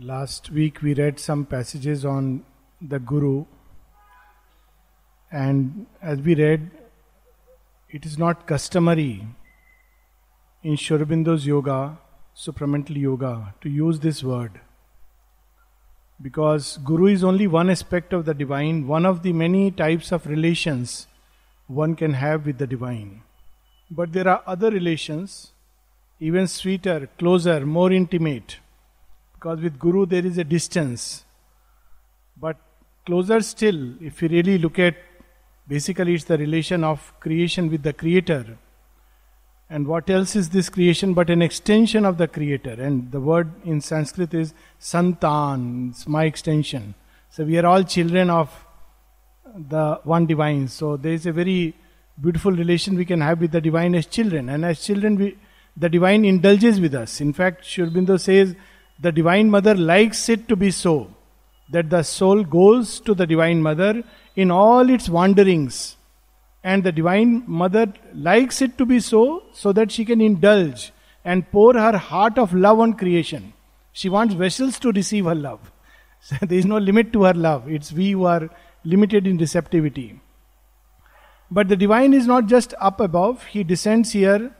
Last week we read some passages on the Guru, and as we read, it is not customary in Sri Aurobindo's yoga, supramental yoga, to use this word. Because Guru is only one aspect of the divine, one of the many types of relations one can have with the divine. But there are other relations, even sweeter, closer, more intimate because with Guru there is a distance. But closer still, if you really look at basically it's the relation of creation with the Creator. And what else is this creation but an extension of the Creator? And the word in Sanskrit is Santan, it's my extension. So we are all children of the one divine. So there is a very beautiful relation we can have with the divine as children. And as children, we, the divine indulges with us. In fact, Sri Aurobindo says the Divine Mother likes it to be so, that the soul goes to the Divine Mother in all its wanderings. And the Divine Mother likes it to be so, so that she can indulge and pour her heart of love on creation. She wants vessels to receive her love. So there is no limit to her love. It's we who are limited in receptivity. But the divine is not just up above, he descends here,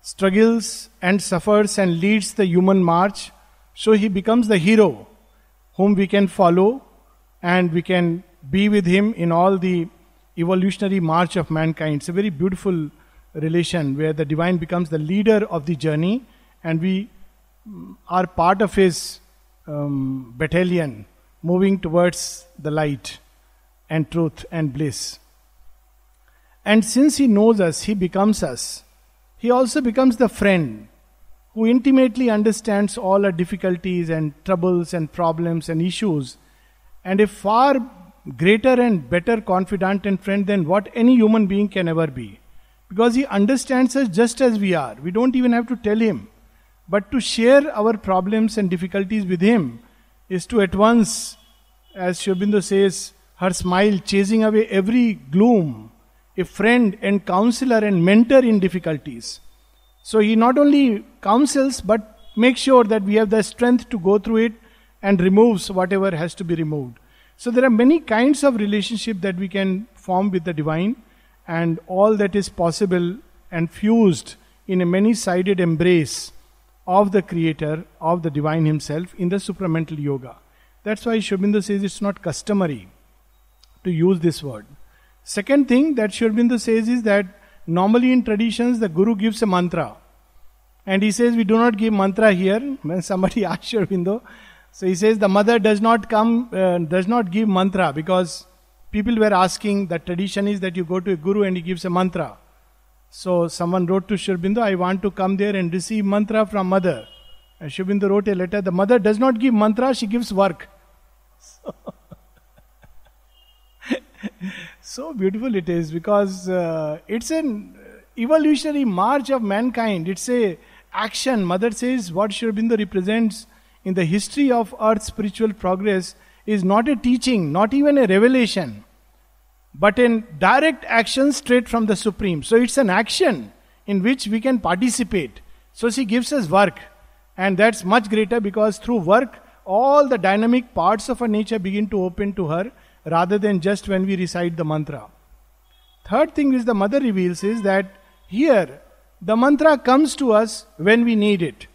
struggles and suffers and leads the human march so he becomes the hero whom we can follow and we can be with him in all the evolutionary march of mankind. It's a very beautiful relation where the divine becomes the leader of the journey and we are part of his um, battalion moving towards the light and truth and bliss. And since he knows us, he becomes us. He also becomes the friend who intimately understands all our difficulties and troubles and problems and issues, and a far greater and better confidant and friend than what any human being can ever be. Because he understands us just as we are. We don't even have to tell him. But to share our problems and difficulties with him is to at once, as Sri Aurobindo says, her smile chasing away every gloom, a friend and counselor and mentor in difficulties. So he not only counsels but makes sure that we have the strength to go through it and removes whatever has to be removed. So there are many kinds of relationship that we can form with the divine and all that is possible and fused in a many-sided embrace of the creator of the divine himself in the supramental yoga. That's why Sri Aurobindo says it's not customary to use this word. Second thing that Sri Aurobindo says is that Normally in traditions, the Guru gives a mantra. And he says, we do not give mantra here. When somebody asks Aurobindo, so he says the mother does not come, uh, does not give mantra because people were asking, the tradition is that you go to a guru and he gives a mantra. So someone wrote to Sri Aurobindo, I want to come there and receive mantra from mother. And Sri wrote a letter, the mother does not give mantra, she gives work. So so beautiful it is because uh, it's an evolutionary march of mankind. It's a action. Mother says what Aurobindo represents in the history of Earth's spiritual progress is not a teaching, not even a revelation, but in direct action straight from the Supreme. So it's an action in which we can participate. So she gives us work, and that's much greater because through work, all the dynamic parts of her nature begin to open to her rather than just when we recite the mantra. Third thing which the mother reveals is that here the mantra comes to us when we need it.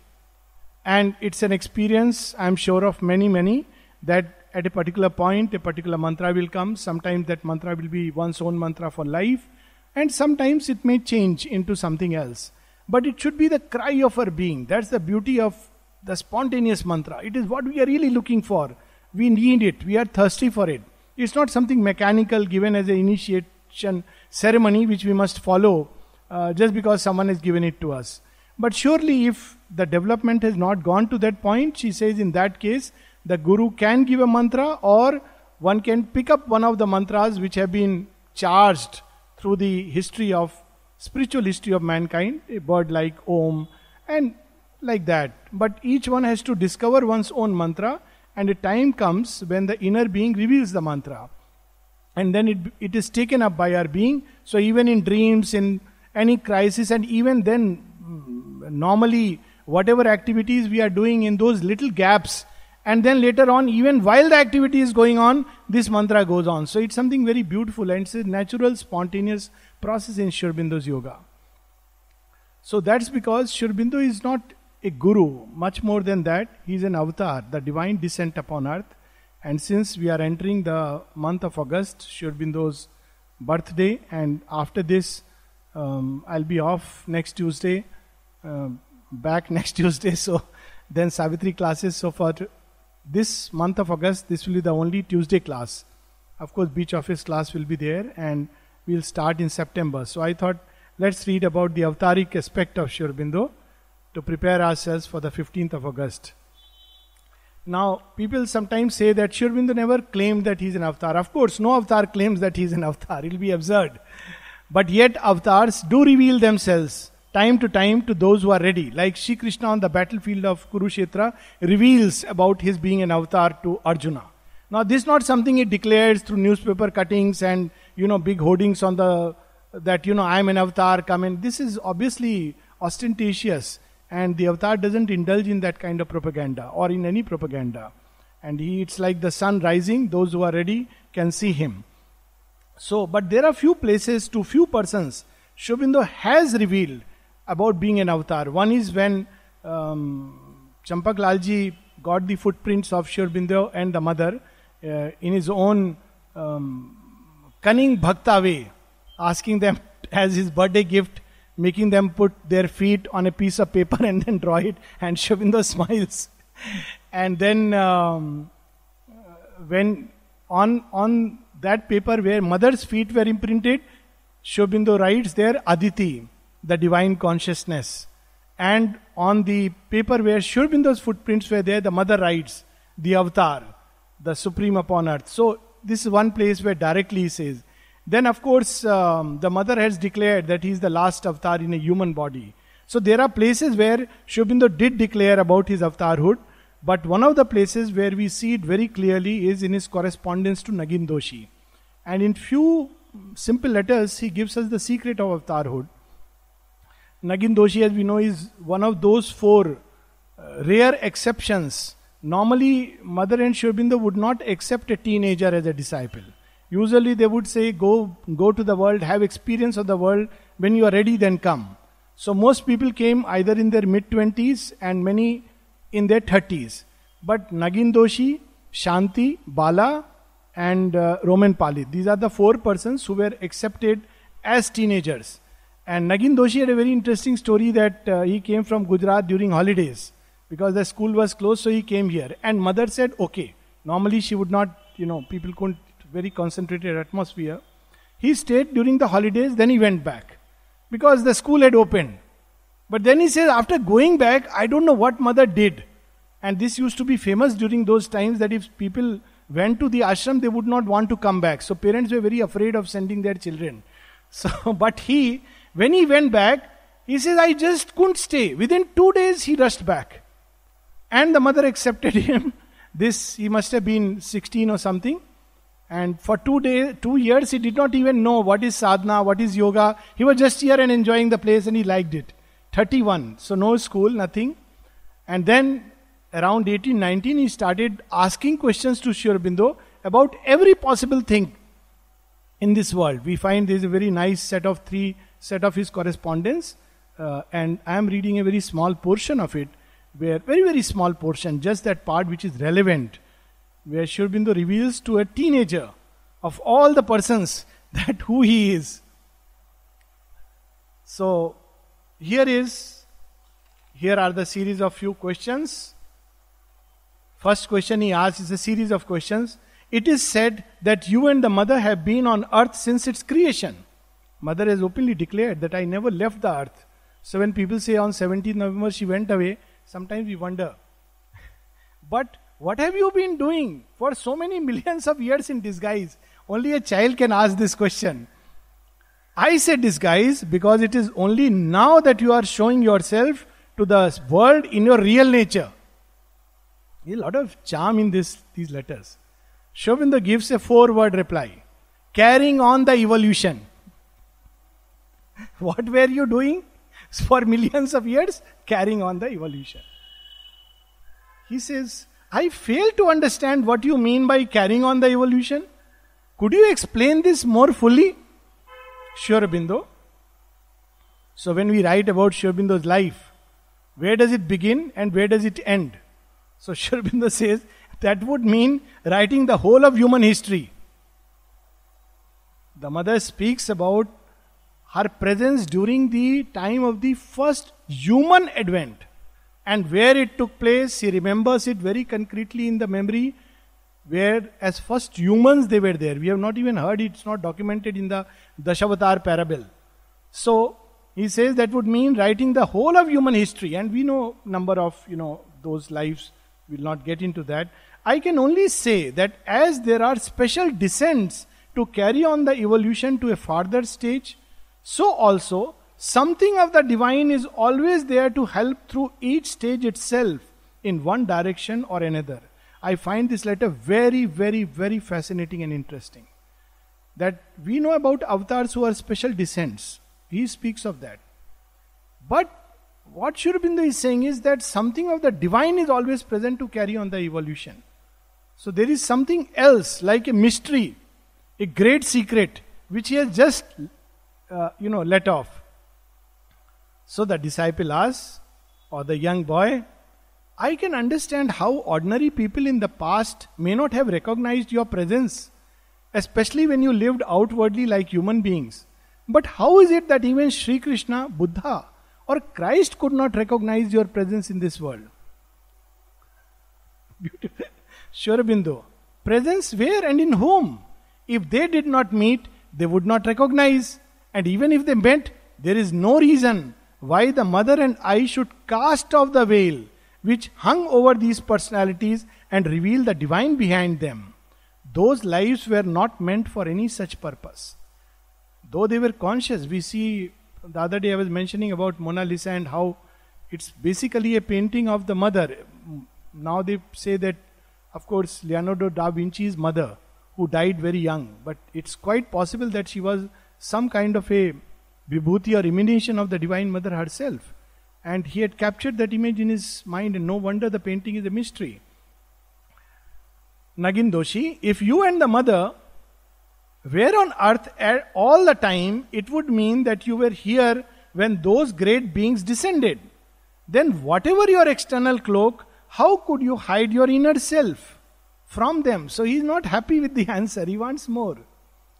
And it's an experience, I'm sure, of many, many, that at a particular point, a particular mantra will come. Sometimes that mantra will be one's own mantra for life, and sometimes it may change into something else. But it should be the cry of our being. That's the beauty of the spontaneous mantra. It is what we are really looking for. We need it, we are thirsty for it. It's not something mechanical given as an initiation ceremony which we must follow uh, just because someone has given it to us. But surely, if the development has not gone to that point, she says in that case, the Guru can give a mantra or one can pick up one of the mantras which have been charged through the history of spiritual history of mankind, a word like Om, and like that. But each one has to discover one's own mantra and a time comes when the inner being reveals the mantra. And then it, it is taken up by our being. So even in dreams, in any crisis, and even then, mm, normally, whatever activities we are doing in those little gaps, and then later on, even while the activity is going on, this mantra goes on. So it's something very beautiful and it's a natural, spontaneous process in Sri Aurobindo's yoga. So that's because Sri Aurobindo is not a guru, much more than that, he is an avatar, the divine descent upon earth. And since we are entering the month of August, Sri Aurobindo's birthday, and after this, um, I'll be off next Tuesday, uh, back next Tuesday. So then Savitri classes. So for this month of August, this will be the only Tuesday class. Of course, beach office class will be there, and we'll start in September. So I thought, let's read about the avataric aspect of Sri Aurobindo to prepare ourselves for the 15th of August. Now, people sometimes say that Sri Aurobindo never claimed that he's an avatar. Of course, no avatar claims that he's an avatar. It'll be absurd. But yet, avatars do reveal themselves time to time to those who are ready. Like Shri Krishna on the battlefield of Kurukshetra reveals about his being an avatar to Arjuna. Now, this is not something he declares through newspaper cuttings and you know big hoardings on the that you know I am an avatar. Come in. This is obviously ostentatious, and the avatar doesn't indulge in that kind of propaganda or in any propaganda. And he, it's like the sun rising. Those who are ready can see him. So, but there are few places to few persons Sri has revealed about being an avatar. One is when um, Champak Lalji got the footprints of Sri and the mother uh, in his own um, cunning bhakta way, asking them as his birthday gift, making them put their feet on a piece of paper and then draw it, and Aurobindo smiles. and then um, when on on that paper where mother's feet were imprinted, Sri Aurobindo writes there Aditi the divine consciousness. And on the paper where Sri Aurobindo's footprints were there, the mother writes, the avatar, the supreme upon earth. So, this is one place where directly he says. Then, of course, um, the mother has declared that he is the last avatar in a human body. So, there are places where Sri Aurobindo did declare about his avatarhood, but one of the places where we see it very clearly is in his correspondence to Nagin Doshi. And in few simple letters, he gives us the secret of avatarhood. Nagin Doshi, as we know, is one of those four uh, rare exceptions. Normally, Mother and Sri Aurobindo would not accept a teenager as a disciple. Usually, they would say, "Go, go to the world, have experience of the world. When you are ready, then come." So most people came either in their mid twenties and many in their thirties. But Nagin Doshi, Shanti, Bala, and uh, Roman Pali. These are the four persons who were accepted as teenagers. And Nagin Doshi had a very interesting story that uh, he came from Gujarat during holidays because the school was closed, so he came here. And mother said, okay. Normally she would not, you know, people couldn't, very concentrated atmosphere. He stayed during the holidays, then he went back because the school had opened. But then he says, after going back, I don't know what mother did. And this used to be famous during those times that if people went to the ashram, they would not want to come back. So parents were very afraid of sending their children. So, but he, when he went back, he says, I just couldn't stay. Within two days, he rushed back. And the mother accepted him. This, he must have been 16 or something. And for two days, two years, he did not even know what is sadhana, what is yoga. He was just here and enjoying the place and he liked it. 31. So no school, nothing. And then around 18, 19, he started asking questions to Sri Aurobindo about every possible thing in this world. We find there is a very nice set of three set of his correspondence, uh, and I am reading a very small portion of it, where very very small portion, just that part which is relevant, where Sri Aurobindo reveals to a teenager of all the persons that who he is. So here is here are the series of few questions. First question he asks is a series of questions. It is said that you and the mother have been on earth since its creation. Mother has openly declared that I never left the earth. So when people say on 17th November she went away, sometimes we wonder. but what have you been doing for so many millions of years in disguise? Only a child can ask this question. I say disguise because it is only now that you are showing yourself to the world in your real nature. A lot of charm in this, these letters. Sri Aurobindo gives a four word reply carrying on the evolution. what were you doing for millions of years? Carrying on the evolution. He says, I fail to understand what you mean by carrying on the evolution. Could you explain this more fully? Aurobindo. So, when we write about Sri life, where does it begin and where does it end? So, Sri says that would mean writing the whole of human history. The mother speaks about her presence during the time of the first human advent and where it took place. he remembers it very concretely in the memory where, as first humans, they were there. We have not even heard it's not documented in the Dashavatar parable. So, he says that would mean writing the whole of human history, and we know number of you know those lives. We'll not get into that. I can only say that as there are special descents to carry on the evolution to a farther stage, so also something of the divine is always there to help through each stage itself in one direction or another. I find this letter very, very, very fascinating and interesting. That we know about avatars who are special descents. He speaks of that. But what Sri Aurobindo is saying is that something of the divine is always present to carry on the evolution. So there is something else, like a mystery, a great secret, which he has just, uh, you know, let off. So the disciple asks, or the young boy, I can understand how ordinary people in the past may not have recognized your presence, especially when you lived outwardly like human beings. But how is it that even Sri Krishna, Buddha, or Christ could not recognize your presence in this world? Beautiful. Sri Presence where and in whom? If they did not meet, they would not recognize. And even if they met, there is no reason why the mother and I should cast off the veil which hung over these personalities and reveal the divine behind them. Those lives were not meant for any such purpose. Though they were conscious, we see the other day I was mentioning about Mona Lisa and how it's basically a painting of the mother. Now they say that, of course, Leonardo da Vinci's mother, who died very young, but it's quite possible that she was some kind of a vibhuti or emanation of the Divine Mother herself. And he had captured that image in his mind, and no wonder the painting is a mystery. Nagin Doshi, if you and the mother were on earth all the time, it would mean that you were here when those great beings descended. Then, whatever your external cloak, how could you hide your inner self from them? So, he is not happy with the answer, he wants more.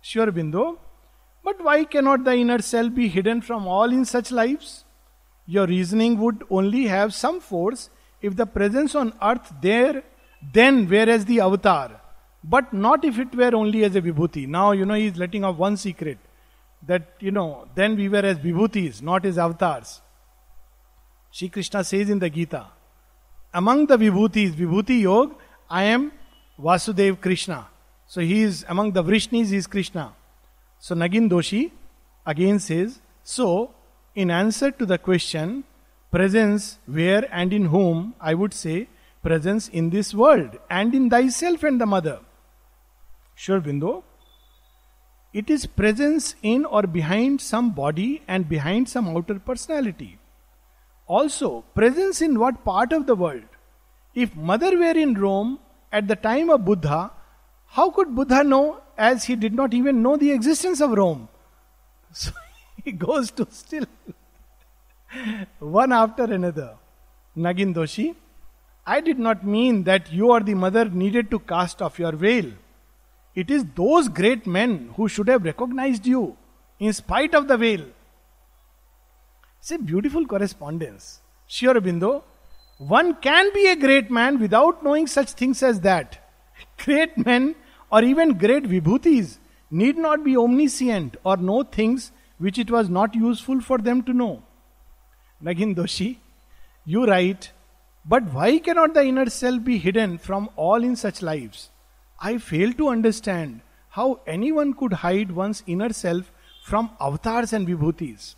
Sri Aurobindo. But why cannot the inner self be hidden from all in such lives? Your reasoning would only have some force if the presence on earth there, then were as the avatar but not if it were only as a vibhuti. Now, you know, he is letting off one secret that, you know, then we were as vibhutis, not as avatars. Sri Krishna says in the Gita, among the vibhutis, vibhuti yog, I am Vasudev Krishna. So he is among the Vrishnis, he is Krishna. So Nagin Doshi again says, so in answer to the question, presence where and in whom, I would say, presence in this world and in thyself and the mother. Sri Aurobindo. It is presence in or behind some body and behind some outer personality. Also, presence in what part of the world? If mother were in Rome at the time of Buddha, how could Buddha know as he did not even know the existence of Rome? So he goes to still one after another. Nagin Doshi, I did not mean that you or the mother needed to cast off your veil. It is those great men who should have recognized you in spite of the veil. It's a beautiful correspondence. Sri one can be a great man without knowing such things as that. Great men or even great vibhutis need not be omniscient or know things which it was not useful for them to know. Nagin Doshi, you write, but why cannot the inner self be hidden from all in such lives? I fail to understand how anyone could hide one's inner self from avatars and vibhutis.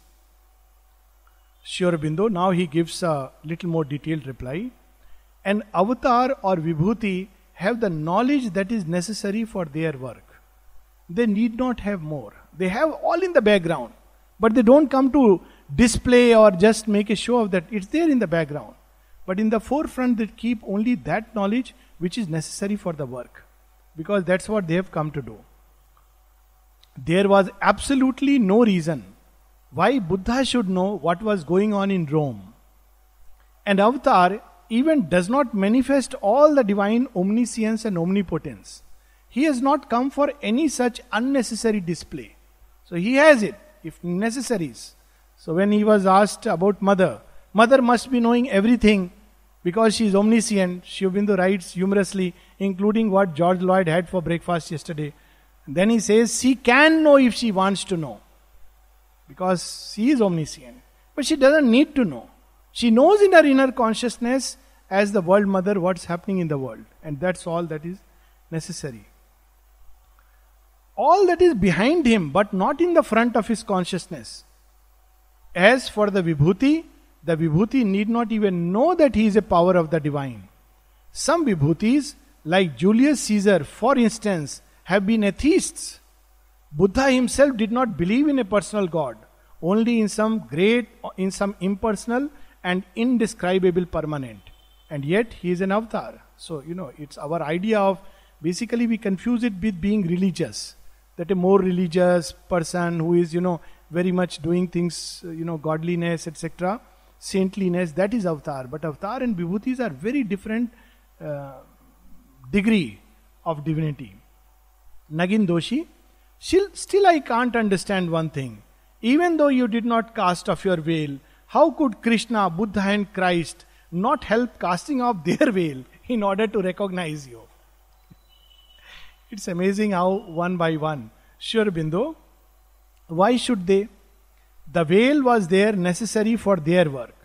Sri Aurobindo, now he gives a little more detailed reply. An avatar or vibhuti have the knowledge that is necessary for their work. They need not have more. They have all in the background, but they don't come to display or just make a show of that. It's there in the background. but in the forefront they keep only that knowledge which is necessary for the work because that's what they have come to do. There was absolutely no reason why Buddha should know what was going on in Rome. And Avatar even does not manifest all the divine omniscience and omnipotence. He has not come for any such unnecessary display. So he has it, if necessaries. So when he was asked about mother, mother must be knowing everything because she is omniscient. Sri Aurobindo writes humorously, including what George Lloyd had for breakfast yesterday. And then he says she can know if she wants to know because she is omniscient. But she doesn't need to know. She knows in her inner consciousness as the world mother what's happening in the world. And that's all that is necessary. All that is behind him, but not in the front of his consciousness. As for the Vibhuti, the Vibhuti need not even know that he is a power of the divine. Some Vibhutis, like Julius Caesar, for instance, have been atheists. Buddha himself did not believe in a personal God, only in some great, in some impersonal and indescribable permanent. And yet he is an avatar. So, you know, it's our idea of basically we confuse it with being religious. That a more religious person who is, you know, very much doing things, you know, godliness, etc., saintliness, that is avatar. But avatar and vibhutis are very different uh, degree of divinity. Nagin Doshi, still, still I can't understand one thing. Even though you did not cast off your veil, how could Krishna, Buddha, and Christ not help casting off their veil in order to recognize you? It's amazing how one by one. Sri Aurobindo, why should they? The veil was there necessary for their work.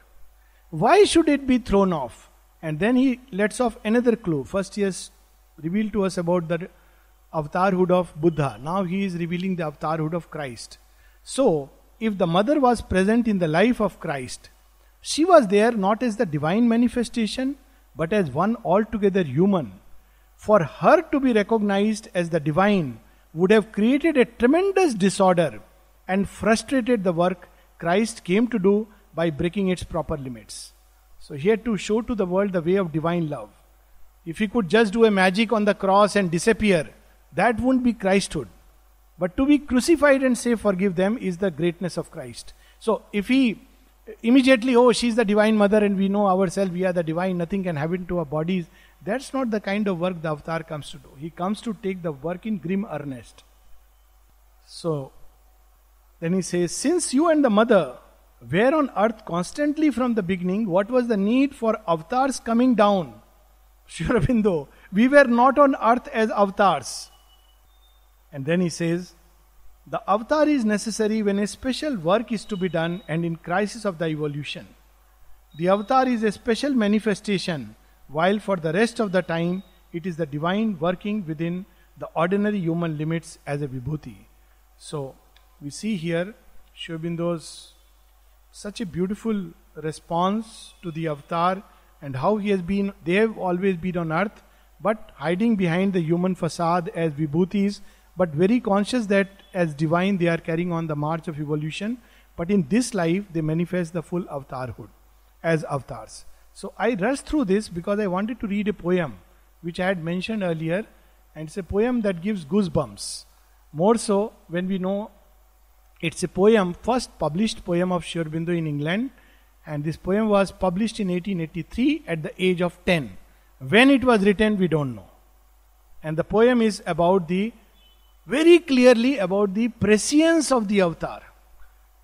Why should it be thrown off? And then he lets off another clue. First, he has revealed to us about the avatarhood of Buddha. Now he is revealing the avatarhood of Christ. So, if the mother was present in the life of Christ, she was there not as the divine manifestation, but as one altogether human. For her to be recognized as the divine would have created a tremendous disorder and frustrated the work Christ came to do by breaking its proper limits. So he had to show to the world the way of divine love. If he could just do a magic on the cross and disappear, that wouldn't be Christhood. But to be crucified and say, Forgive them, is the greatness of Christ. So if he immediately, oh, she's the divine mother and we know ourselves, we are the divine, nothing can happen to our bodies, that's not the kind of work the avatar comes to do. He comes to take the work in grim earnest. So then he says, Since you and the mother were on earth constantly from the beginning, what was the need for avatars coming down? Aurobindo, we were not on earth as avatars. And then he says, the avatar is necessary when a special work is to be done and in crisis of the evolution. The avatar is a special manifestation, while for the rest of the time it is the divine working within the ordinary human limits as a vibhuti. So we see here Sri Aurobindo's such a beautiful response to the avatar and how he has been, they have always been on earth, but hiding behind the human facade as vibhutis, but very conscious that as divine they are carrying on the march of evolution. But in this life, they manifest the full avatarhood as avatars. So I rushed through this because I wanted to read a poem which I had mentioned earlier, and it's a poem that gives goosebumps. More so when we know it's a poem, first published poem of Sri Aurobindo in England, and this poem was published in 1883 at the age of 10. When it was written, we don't know. And the poem is about the, very clearly about the prescience of the avatar.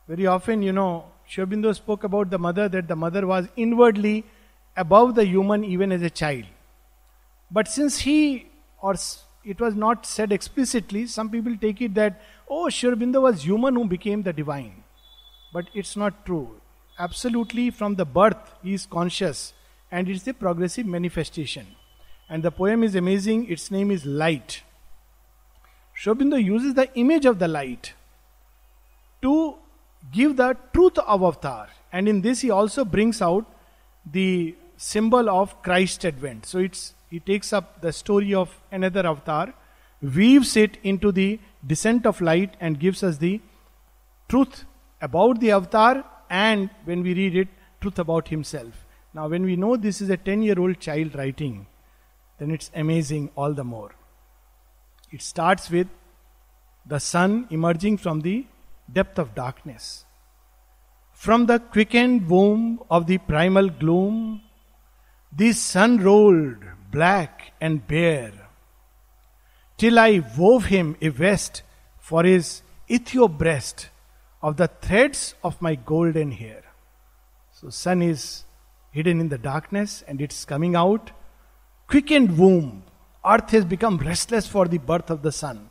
Very often, you know, Sri Aurobindo spoke about the mother, that the mother was inwardly above the human even as a child. But since he, or it was not said explicitly, some people take it that oh, Sri Aurobindo was human who became the divine. But it's not true. Absolutely, from the birth, he is conscious, and it's a progressive manifestation. And the poem is amazing. Its name is Light. Sri Aurobindo uses the image of the light to give the truth of avatar. And in this, he also brings out the symbol of Christ's advent. So it's he takes up the story of another avatar, weaves it into the descent of light and gives us the truth about the avatar and when we read it, truth about himself. Now, when we know this is a 10 year old child writing, then it's amazing all the more. It starts with the sun emerging from the depth of darkness. From the quickened womb of the primal gloom, the sun rolled black and bare, till I wove him a vest for his Ethiop breast of the threads of my golden hair. So, sun is hidden in the darkness and it's coming out. Quickened womb. Earth has become restless for the birth of the sun.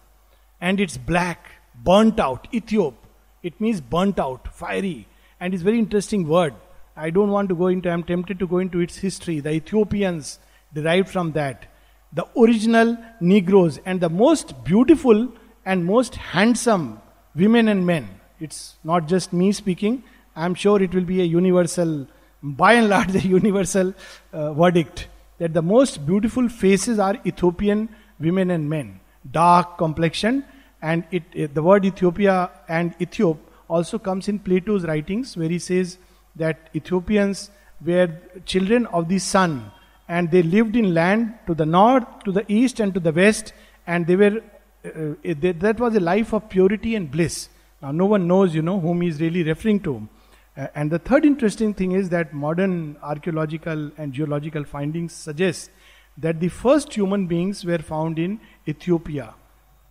And it's black, burnt out. Ethiop. It means burnt out, fiery. And it's very interesting word. I don't want to go into, I'm tempted to go into its history. The Ethiopians derived from that. The original Negroes and the most beautiful and most handsome women and men. It's not just me speaking. I'm sure it will be a universal, by and large, a universal uh, verdict that the most beautiful faces are Ethiopian women and men, dark complexion, and it, it, the word Ethiopia and Ethiop also comes in Plato's writings, where he says that Ethiopians were children of the sun, and they lived in land to the north, to the east, and to the west, and they were uh, they, that was a life of purity and bliss. Now, no one knows, you know, whom he is really referring to. And the third interesting thing is that modern archaeological and geological findings suggest that the first human beings were found in Ethiopia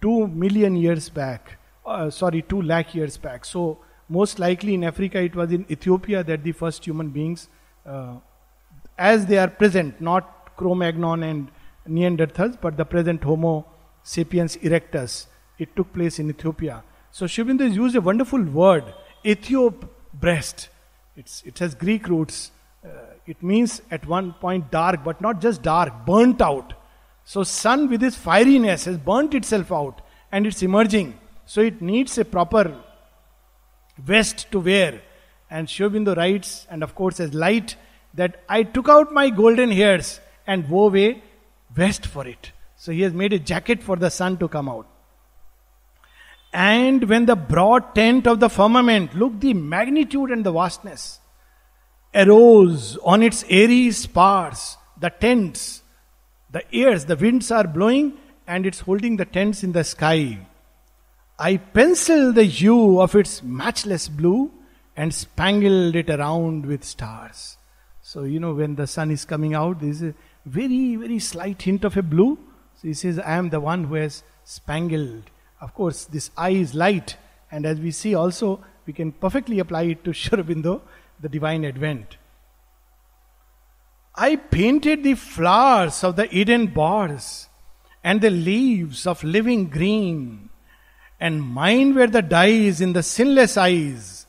two million years back. Uh, sorry, two lakh years back. So, most likely in Africa, it was in Ethiopia that the first human beings, uh, as they are present, not Cro Magnon and Neanderthals, but the present Homo sapiens erectus, it took place in Ethiopia. So, Sri used a wonderful word, Ethiop breast. It's, it has Greek roots. Uh, it means at one point dark, but not just dark, burnt out. So, sun with its fieriness has burnt itself out and it's emerging. So, it needs a proper vest to wear. And Sri Aurobindo writes, and of course, as light, that I took out my golden hairs and wove a vest for it. So, he has made a jacket for the sun to come out. And when the broad tent of the firmament, look the magnitude and the vastness, arose on its airy spars, the tents, the airs, the winds are blowing, and it's holding the tents in the sky. I penciled the hue of its matchless blue and spangled it around with stars. So, you know, when the sun is coming out, there is a very, very slight hint of a blue. So he says, I am the one who has spangled of course, this eye is light, and as we see also, we can perfectly apply it to Sri Aurobindo, the divine advent. I painted the flowers of the Eden bars and the leaves of living green, and mine were the dyes in the sinless eyes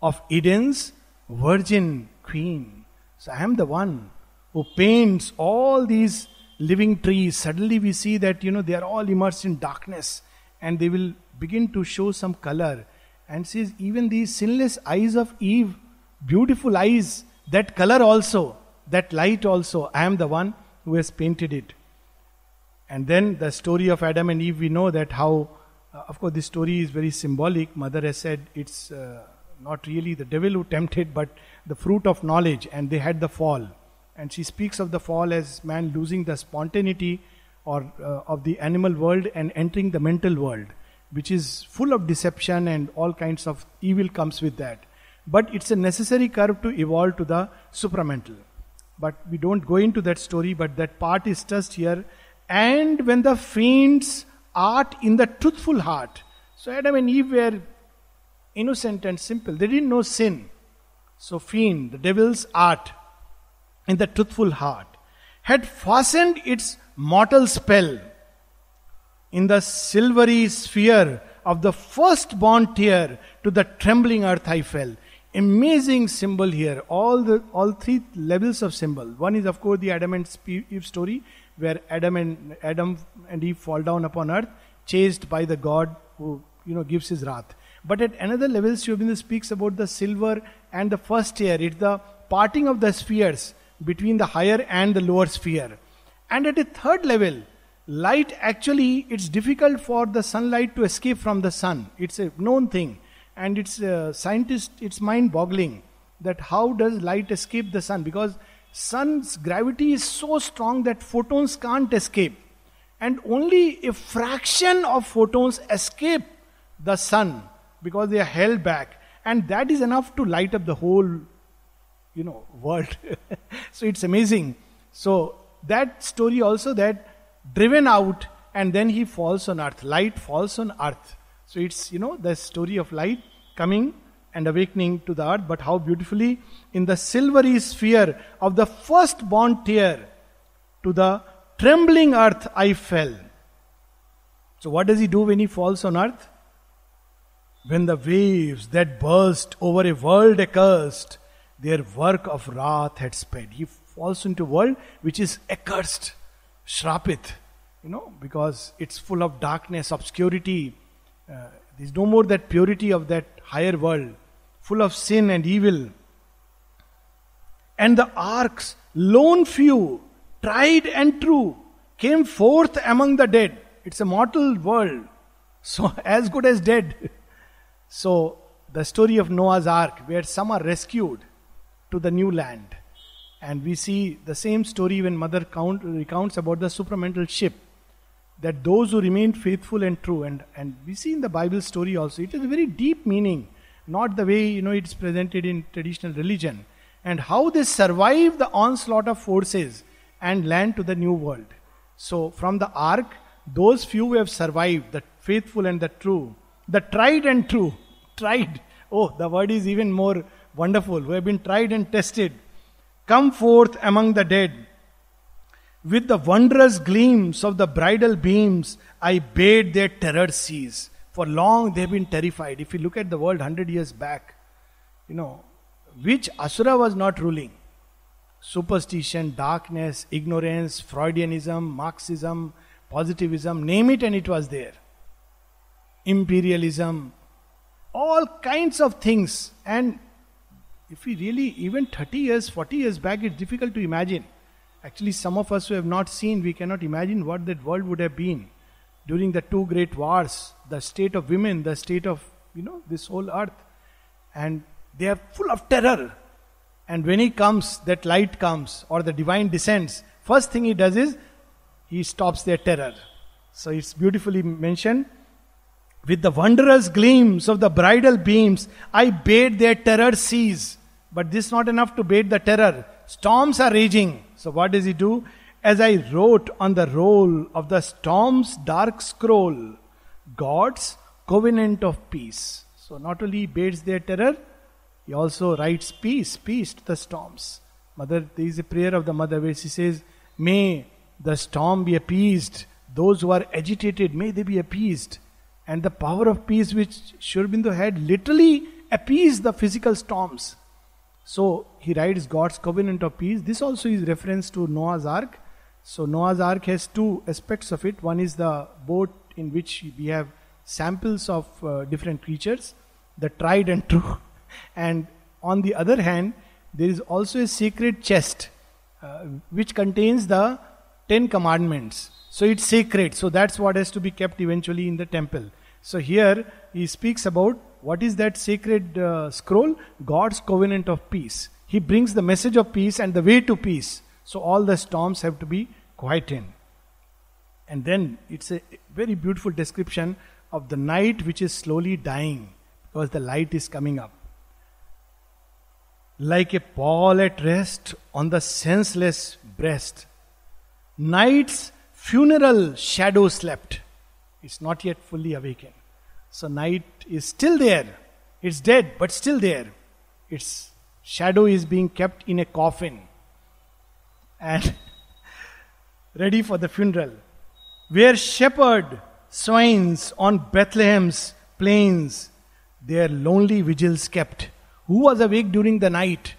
of Eden's virgin queen. So I am the one who paints all these living trees. Suddenly we see that, you know, they are all immersed in darkness and they will begin to show some color. And says, even these sinless eyes of Eve, beautiful eyes, that color also, that light also, I am the one who has painted it. And then the story of Adam and Eve, we know that how, uh, of course, this story is very symbolic. Mother has said it's uh, not really the devil who tempted, but the fruit of knowledge, and they had the fall. And she speaks of the fall as man losing the spontaneity or uh, of the animal world and entering the mental world, which is full of deception and all kinds of evil comes with that. But it's a necessary curve to evolve to the supramental. But we don't go into that story, but that part is just here. And when the fiends art in the truthful heart, so Adam and Eve were innocent and simple, they didn't know sin. So, fiend, the devil's art in the truthful heart, had fastened its mortal spell. In the silvery sphere of the firstborn tear to the trembling earth I fell. Amazing symbol here. All the all three levels of symbol. One is of course the Adam and Eve story, where Adam and Adam and Eve fall down upon earth, chased by the God who you know gives his wrath. But at another level, Sri speaks about the silver and the first tear. It's the parting of the spheres between the higher and the lower sphere. And at a third level, light actually, it's difficult for the sunlight to escape from the sun. It's a known thing. And it's a uh, scientist, it's mind boggling that how does light escape the sun? Because sun's gravity is so strong that photons can't escape and only a fraction of photons escape the sun because they are held back and that is enough to light up the whole you know world so it's amazing so that story also that driven out and then he falls on earth light falls on earth so it's you know the story of light coming and awakening to the earth but how beautifully in the silvery sphere of the first born tear to the trembling earth I fell. So, what does he do when he falls on earth? When the waves that burst over a world accursed, their work of wrath had sped. He falls into world which is accursed, shrapit, you know, because it's full of darkness, obscurity. Uh, there's no more that purity of that higher world, full of sin and evil. And the arks, lone few, tried and true, came forth among the dead. It's a mortal world, so as good as dead. So, the story of Noah's Ark, where some are rescued to the new land. And we see the same story when Mother count, recounts about the supramental ship. That those who remained faithful and true, and, and we see in the Bible story also, it is a very deep meaning, not the way you know it's presented in traditional religion. And how they survive the onslaught of forces and land to the new world. So, from the ark, those few who have survived, the faithful and the true, the tried and true, tried. Oh, the word is even more wonderful, who have been tried and tested, come forth among the dead. With the wondrous gleams of the bridal beams, I bade their terror cease. For long they have been terrified. If you look at the world 100 years back, you know, which Asura was not ruling? superstition, darkness, ignorance, Freudianism, Marxism, positivism, name it and it was there. Imperialism, all kinds of things. And if we really, even 30 years, 40 years back, it's difficult to imagine. Actually, some of us who have not seen, we cannot imagine what that world would have been during the two great wars, the state of women, the state of, you know, this whole earth. And they are full of terror and when he comes, that light comes or the divine descends, first thing he does is he stops their terror. So it's beautifully mentioned. With the wondrous gleams of the bridal beams, I bade their terror cease. But this is not enough to bade the terror. Storms are raging. So what does he do? As I wrote on the roll of the storm's dark scroll, God's covenant of peace. So not only bades their terror, he also writes peace, peace to the storms. Mother, there is a prayer of the mother where she says, May the storm be appeased. Those who are agitated, may they be appeased. And the power of peace which Sri Aurobindo had literally appeased the physical storms. So he writes God's covenant of peace. This also is reference to Noah's Ark. So Noah's Ark has two aspects of it. One is the boat in which we have samples of uh, different creatures, the tried and true and on the other hand, there is also a sacred chest uh, which contains the Ten Commandments. So it's sacred. So that's what has to be kept eventually in the temple. So here he speaks about what is that sacred uh, scroll? God's covenant of peace. He brings the message of peace and the way to peace. So all the storms have to be quieted. And then it's a very beautiful description of the night which is slowly dying because the light is coming up like a pall at rest on the senseless breast. Night's funeral shadow slept. It's not yet fully awakened. So night is still there. It's dead, but still there. Its shadow is being kept in a coffin and ready for the funeral. Where shepherd swines on Bethlehem's plains, their lonely vigils kept who was awake during the night?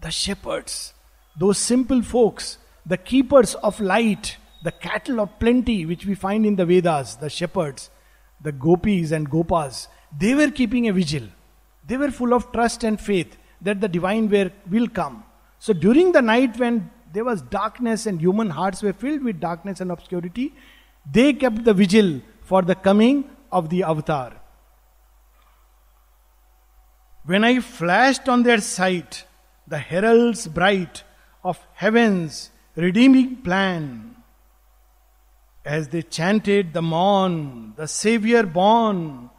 The shepherds, those simple folks, the keepers of light, the cattle of plenty, which we find in the Vedas, the shepherds, the gopis and gopas. They were keeping a vigil. They were full of trust and faith that the divine will come. So during the night when there was darkness and human hearts were filled with darkness and obscurity, they kept the vigil for the coming of the avatar. When I flashed on their sight, the heralds bright of heaven's redeeming plan. As they chanted the morn, the Savior born,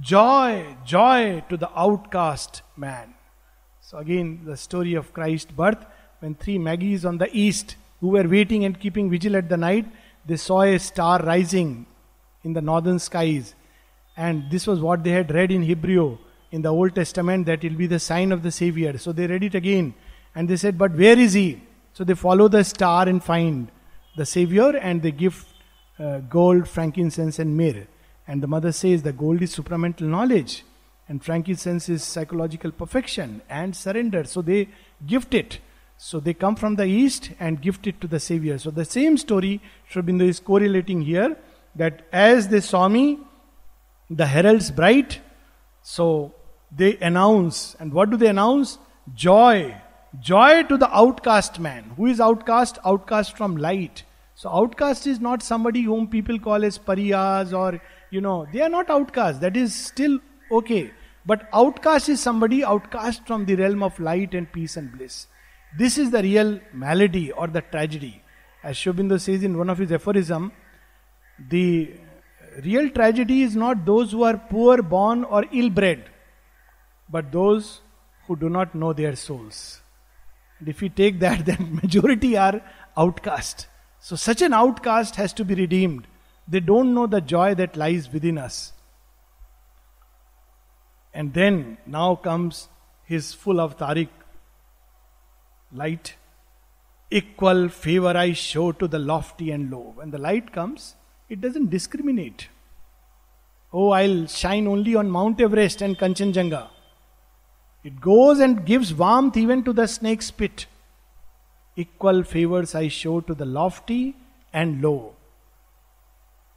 joy, joy to the outcast man. So, again, the story of Christ's birth when three Magi's on the east who were waiting and keeping vigil at the night, they saw a star rising in the northern skies. And this was what they had read in Hebrew in the Old Testament that it will be the sign of the Savior. So they read it again. And they said, But where is he? So they follow the star and find the Savior and they give uh, gold, frankincense, and myrrh. And the mother says the gold is supramental knowledge and frankincense is psychological perfection and surrender. So they gift it. So they come from the east and gift it to the Savior. So the same story Sri Aurobindo is correlating here that as they saw me, the heralds bright, so they announce. And what do they announce? Joy. Joy to the outcast man. Who is outcast? Outcast from light. So outcast is not somebody whom people call as pariahs or, you know, they are not outcast. That is still okay. But outcast is somebody outcast from the realm of light and peace and bliss. This is the real malady or the tragedy. As Sri Aurobindo says in one of his aphorism, the real tragedy is not those who are poor, born, or ill bred, but those who do not know their souls. And if we take that, then majority are outcast. So such an outcast has to be redeemed. They don't know the joy that lies within us. And then now comes his full of Tariq light. Equal favor I show to the lofty and low. When the light comes, it doesn't discriminate. Oh, I'll shine only on Mount Everest and Kanchenjunga. It goes and gives warmth even to the snake's pit. Equal favors I show to the lofty and low.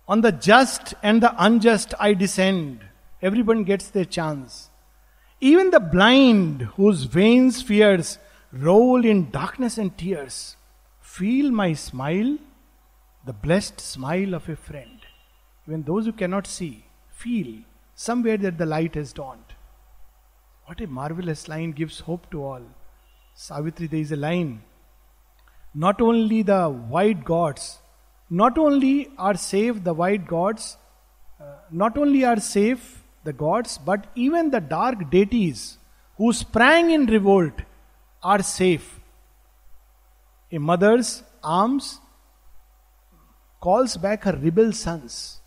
On the just and the unjust I descend. Everyone gets their chance. Even the blind, whose veins fears roll in darkness and tears, feel my smile, the blessed smile of a friend. Even those who cannot see feel somewhere that the light has dawned. What a marvelous line gives hope to all. Savitri, there is a line. Not only the white gods, not only are safe the white gods, uh, not only are safe the gods, but even the dark deities who sprang in revolt are safe. A mother's arms calls back her rebel sons.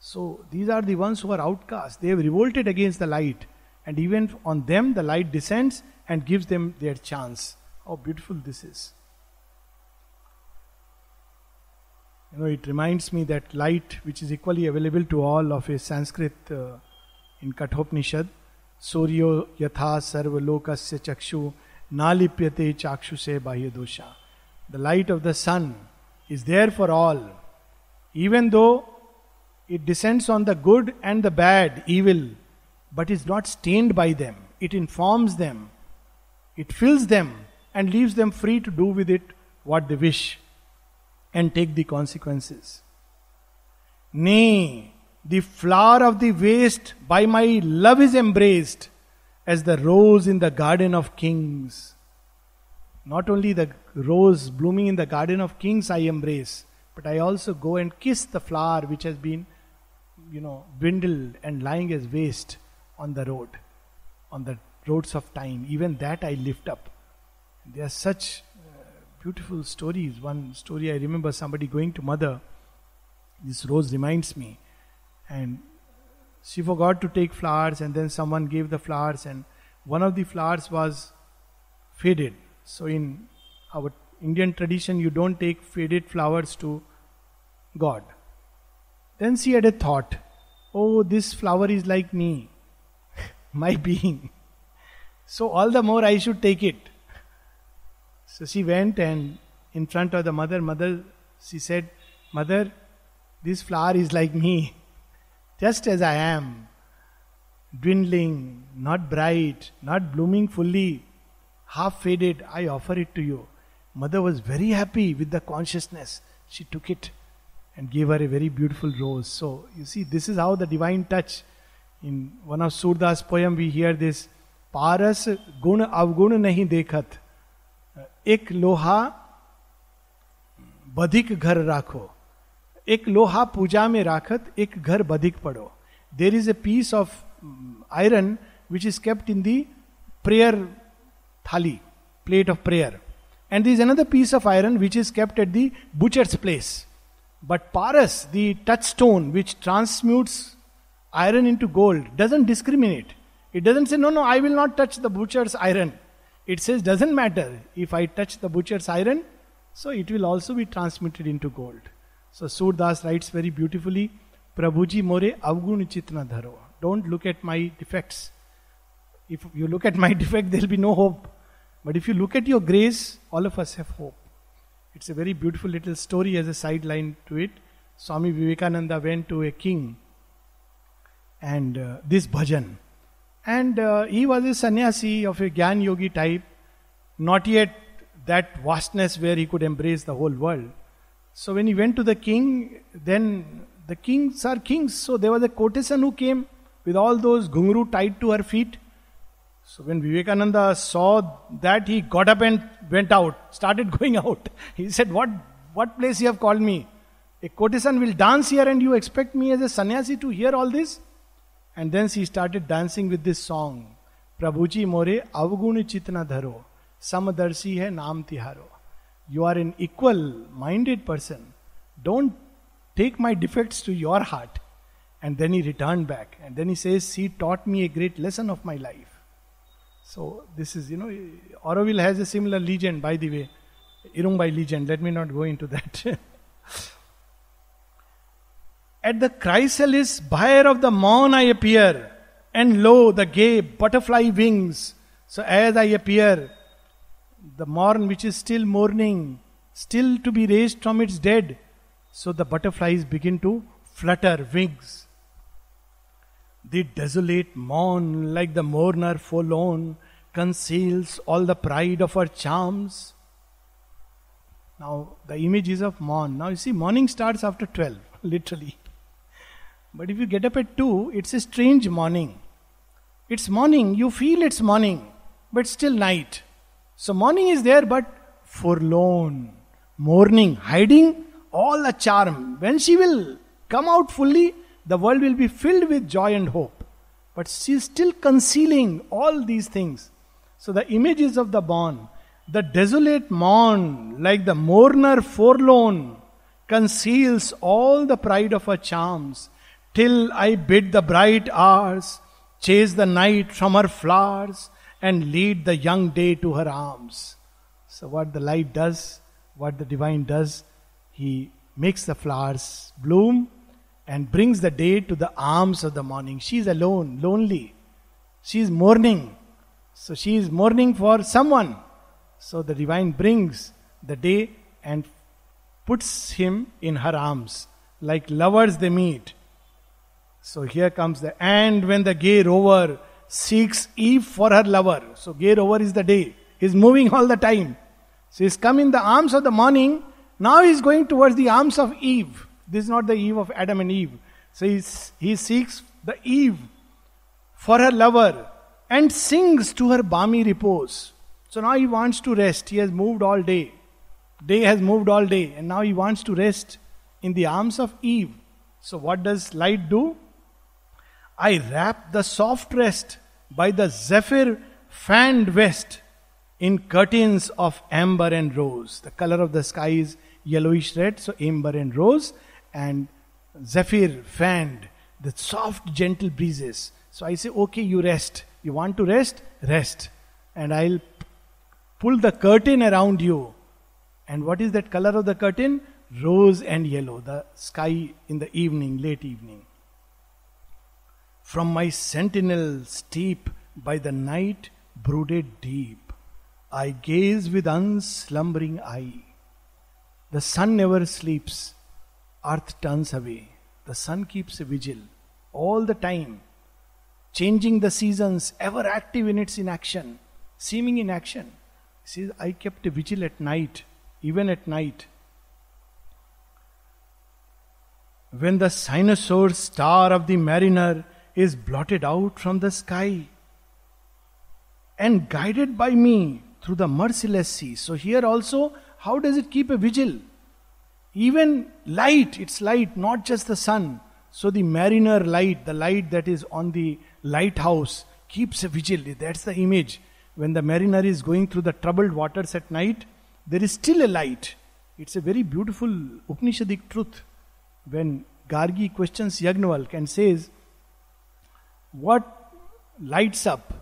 So these are the ones who are outcast. They have revolted against the light, and even on them the light descends and gives them their chance. How beautiful this is. You know, it reminds me that light, which is equally available to all of a Sanskrit uh, in Kathopanishad, Suryo yatha sarva lokasya chakshu nalipyate chakshuse bahya dosha. The light of the sun is there for all. Even though it descends on the good and the bad, evil, but is not stained by them. It informs them, it fills them, and leaves them free to do with it what they wish and take the consequences. Nay, the flower of the waste by my love is embraced as the rose in the garden of kings. Not only the rose blooming in the garden of kings I embrace, but I also go and kiss the flower which has been, you know, dwindled and lying as waste on the road, on the roads of time. Even that I lift up. There are such beautiful stories. One story I remember somebody going to mother. This rose reminds me. And she forgot to take flowers, and then someone gave the flowers, and one of the flowers was faded. So, in our Indian tradition, you don't take faded flowers to God. Then she had a thought oh, this flower is like me, my being. So, all the more I should take it. So, she went and in front of the mother, mother, she said, Mother, this flower is like me just as I am, dwindling, not bright, not blooming fully, half faded, I offer it to you. Mother was very happy with the consciousness. She took it and gave her a very beautiful rose. So, you see, this is how the divine touch. In one of Surdas' poem, we hear this Paras gun avgun nahi dekhat. एक लोहा बधिक घर राखो। एक लोहा पूजा में राखत एक घर बधिक पड़ो। There is a piece of iron which is kept in the prayer thali plate of prayer and this another piece of iron which is kept at the butcher's place but paras the touch stone which transmutes iron into gold doesn't discriminate it doesn't say, no no, I will not touch the butcher's iron. It says, doesn't matter. If I touch the butcher's iron, so it will also be transmitted into gold. So Surdas writes very beautifully, Prabhuji more avgun chitna dharo. Don't look at my defects. If you look at my defect, there will be no hope. But if you look at your grace, all of us have hope. It's a very beautiful little story as a sideline to it. Swami Vivekananda went to a king and uh, this bhajan. And uh, he was a sannyasi of a Gyan Yogi type, not yet that vastness where he could embrace the whole world. So when he went to the king, then the kings are kings. So there was a courtesan who came with all those gungru tied to her feet. So when Vivekananda saw that, he got up and went out, started going out. He said, What what place you have called me? A courtesan will dance here and you expect me as a sannyasi to hear all this? And then she started dancing with this song. Prabhuji more avgun chitna dharo. Samadarshi hai naam tiharo. You are an equal minded person. Don't take my defects to your heart. And then he returned back. And then he says, She taught me a great lesson of my life. So, this is, you know, Auroville has a similar legend, by the way. Irumbai legend. Let me not go into that. At the chrysalis byre of the morn I appear, and lo, the gay butterfly wings. So as I appear, the morn which is still morning, still to be raised from its dead, so the butterflies begin to flutter wings. The desolate morn, like the mourner forlorn, conceals all the pride of her charms. Now, the image is of morn. Now, you see, morning starts after 12, literally. But if you get up at 2, it's a strange morning. It's morning, you feel it's morning, but still night. So morning is there, but forlorn. Morning, hiding all the charm. When she will come out fully, the world will be filled with joy and hope. But she is still concealing all these things. So the images of the born, the desolate morn, like the mourner forlorn, conceals all the pride of her charms till I bid the bright hours chase the night from her flowers and lead the young day to her arms. So, what the light does, what the divine does, he makes the flowers bloom and brings the day to the arms of the morning. She is alone, lonely. She is mourning. So, she is mourning for someone. So, the divine brings the day and puts him in her arms. Like lovers, they meet so here comes the and when the gay rover seeks Eve for her lover. So gay rover is the day. He's moving all the time. So he's come in the arms of the morning. Now he's going towards the arms of Eve. This is not the Eve of Adam and Eve. So he's, he seeks the Eve for her lover and sings to her balmy repose. So now he wants to rest. He has moved all day. Day has moved all day, and now he wants to rest in the arms of Eve. So, what does light do? I wrap the soft rest by the zephyr fanned west in curtains of amber and rose. The color of the sky is yellowish red, so amber and rose, and zephyr fanned, the soft, gentle breezes. So I say, okay, you rest. You want to rest? Rest. And I'll pull the curtain around you. And what is that color of the curtain? Rose and yellow, the sky in the evening, late evening. From my sentinel steep by the night brooded deep, I gaze with unslumbering eye. The sun never sleeps, earth turns away. The sun keeps a vigil all the time, changing the seasons, ever active in its inaction, seeming in action. See, I kept a vigil at night, even at night. When the cynosure star of the mariner is blotted out from the sky. And guided by me through the merciless sea. So here also, how does it keep a vigil? Even light, it's light, not just the sun. So the mariner light, the light that is on the lighthouse, keeps a vigil. That's the image. When the mariner is going through the troubled waters at night, there is still a light. It's a very beautiful Upanishadic truth. When Gargi questions Yagnavalk and says, What lights up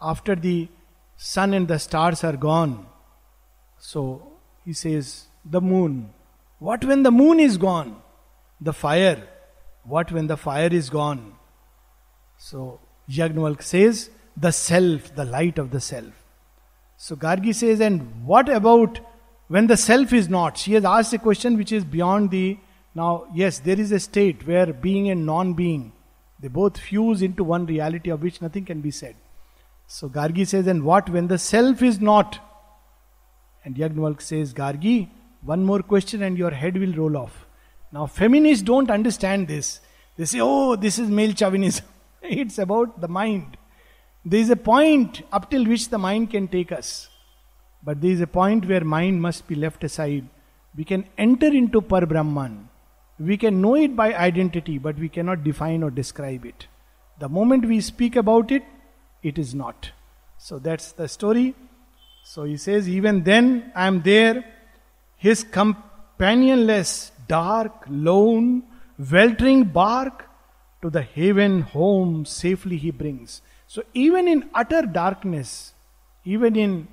after the sun and the stars are gone? So he says, The moon. What when the moon is gone? The fire. What when the fire is gone? So Yagnavalk says, the self, the light of the self. So Gargi says, and what about when the self is not? She has asked a question which is beyond the. Now, yes, there is a state where being and non being, they both fuse into one reality of which nothing can be said. So Gargi says, and what when the self is not? And Yagnavalk says, Gargi, one more question and your head will roll off. Now, feminists don't understand this. They say, oh, this is male chauvinism. it's about the mind. There is a point up till which the mind can take us. But there is a point where mind must be left aside. We can enter into Par Brahman. We can know it by identity, but we cannot define or describe it. The moment we speak about it, it is not. So that's the story. So he says, Even then I am there, his companionless, dark, lone, weltering bark to the haven home safely he brings. So even in utter darkness, even in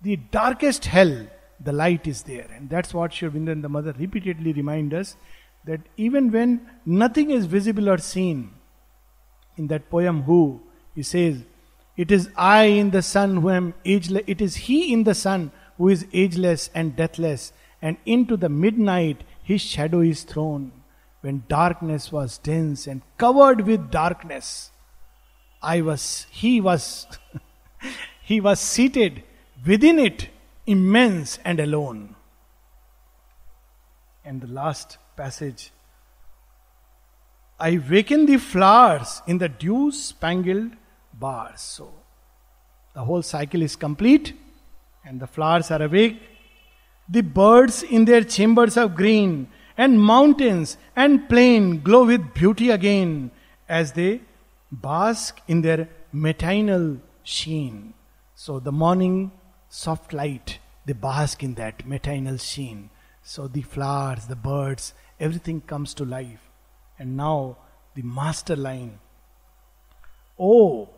the darkest hell, the light is there. And that's what Sri and the mother repeatedly remind us that even when nothing is visible or seen, in that poem, Who, he says, It is I in the sun who am ageless, it is he in the sun who is ageless and deathless, and into the midnight his shadow is thrown. When darkness was dense and covered with darkness, I was, he was, he was seated within it, immense and alone. And the last passage I waken the flowers in the dew spangled bars. So the whole cycle is complete and the flowers are awake. The birds in their chambers of green and mountains and plain glow with beauty again as they bask in their matinal sheen. So the morning soft light, they bask in that matinal sheen. So the flowers, the birds, everything comes to life. And now the master line. Oh,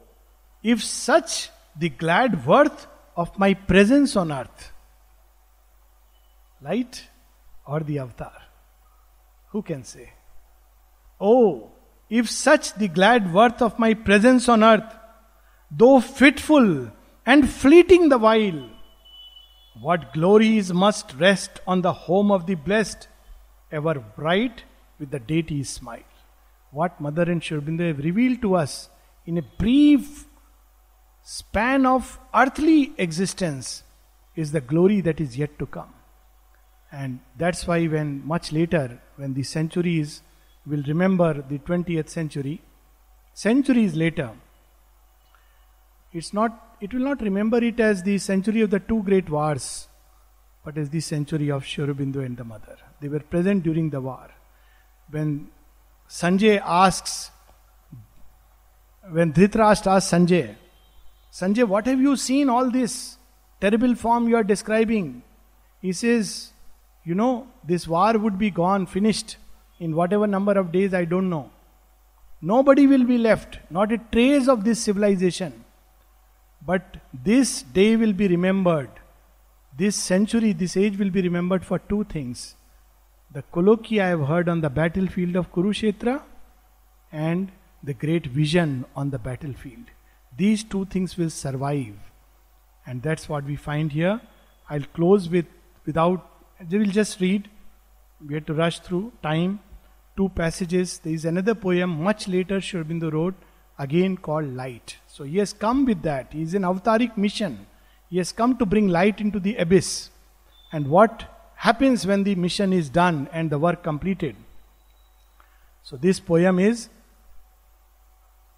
if such the glad worth of my presence on earth, light or the avatar? Who can say? Oh, if such the glad worth of my presence on earth, though fitful and fleeting the while, what glories must rest on the home of the blessed, ever bright with the deity's smile. What Mother and Sri have revealed to us in a brief span of earthly existence is the glory that is yet to come. And that's why, when much later, when the centuries will remember the 20th century, centuries later, it's not, it will not remember it as the century of the two great wars, but as the century of Sri Aurobindo and the mother. They were present during the war. When Sanjay asks, when Dhritarashtra asks Sanjay, Sanjay, what have you seen all this terrible form you are describing? He says, You know, this war would be gone, finished in whatever number of days, I don't know. Nobody will be left, not a trace of this civilization. But this day will be remembered. This century, this age will be remembered for two things. The colloquy I have heard on the battlefield of Kurukshetra and the great vision on the battlefield. These two things will survive. And that's what we find here. I'll close with without we'll just read. We had to rush through time two passages. There is another poem much later Sri wrote, again called Light. So he has come with that. He is an avataric mission. He has come to bring light into the abyss. And what happens when the mission is done and the work completed? So this poem is,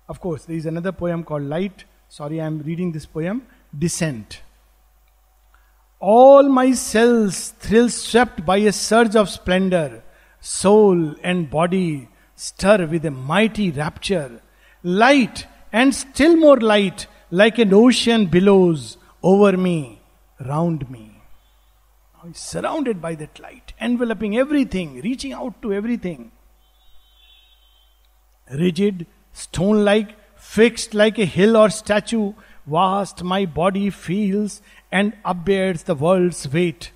of course, there is another poem called Light. Sorry, I am reading this poem, Descent. All my cells thrill swept by a surge of splendor. Soul and body stir with a mighty rapture. Light and still more light, like an ocean billows over me, round me. Now he's surrounded by that light, enveloping everything, reaching out to everything. Rigid, stone like, fixed like a hill or statue, vast my body feels and upbears the world's weight.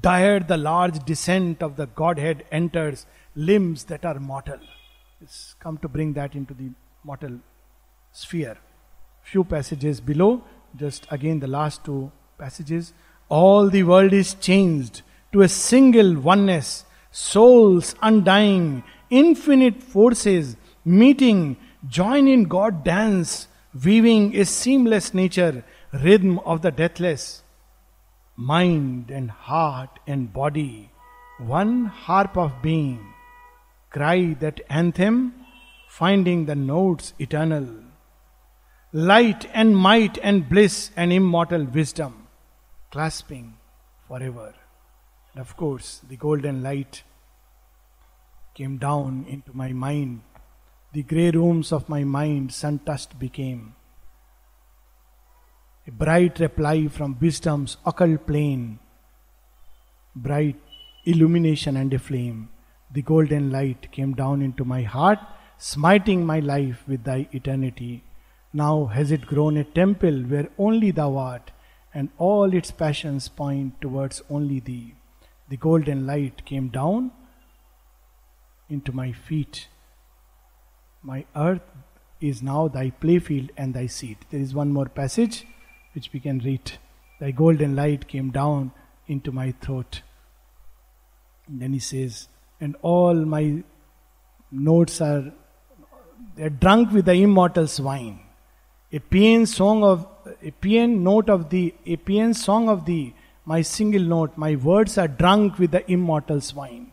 Dire the large descent of the Godhead enters limbs that are mortal. It's come to bring that into the mortal sphere. Few passages below, just again the last two passages. All the world is changed to a single oneness, souls undying, infinite forces meeting, join in God dance, weaving a seamless nature rhythm of the deathless. Mind and heart and body, one harp of being. Cry that anthem, finding the notes eternal. Light and might and bliss and immortal wisdom, clasping forever. And of course, the golden light came down into my mind. The grey rooms of my mind sun touched became a bright reply from wisdom's occult plane, bright illumination and a flame. The golden light came down into my heart, smiting my life with thy eternity. Now has it grown a temple where only thou art, and all its passions point towards only thee. The golden light came down into my feet. My earth is now thy playfield and thy seat. There is one more passage which we can read. Thy golden light came down into my throat. And then he says, and all my notes are they're drunk with the immortal's wine. A paean song of a note of the a song of the my single note, my words are drunk with the immortal's wine.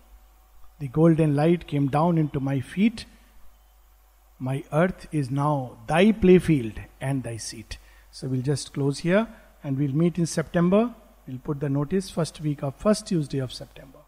The golden light came down into my feet. My earth is now thy playfield and thy seat. So we'll just close here and we'll meet in September. We'll put the notice first week of first Tuesday of September.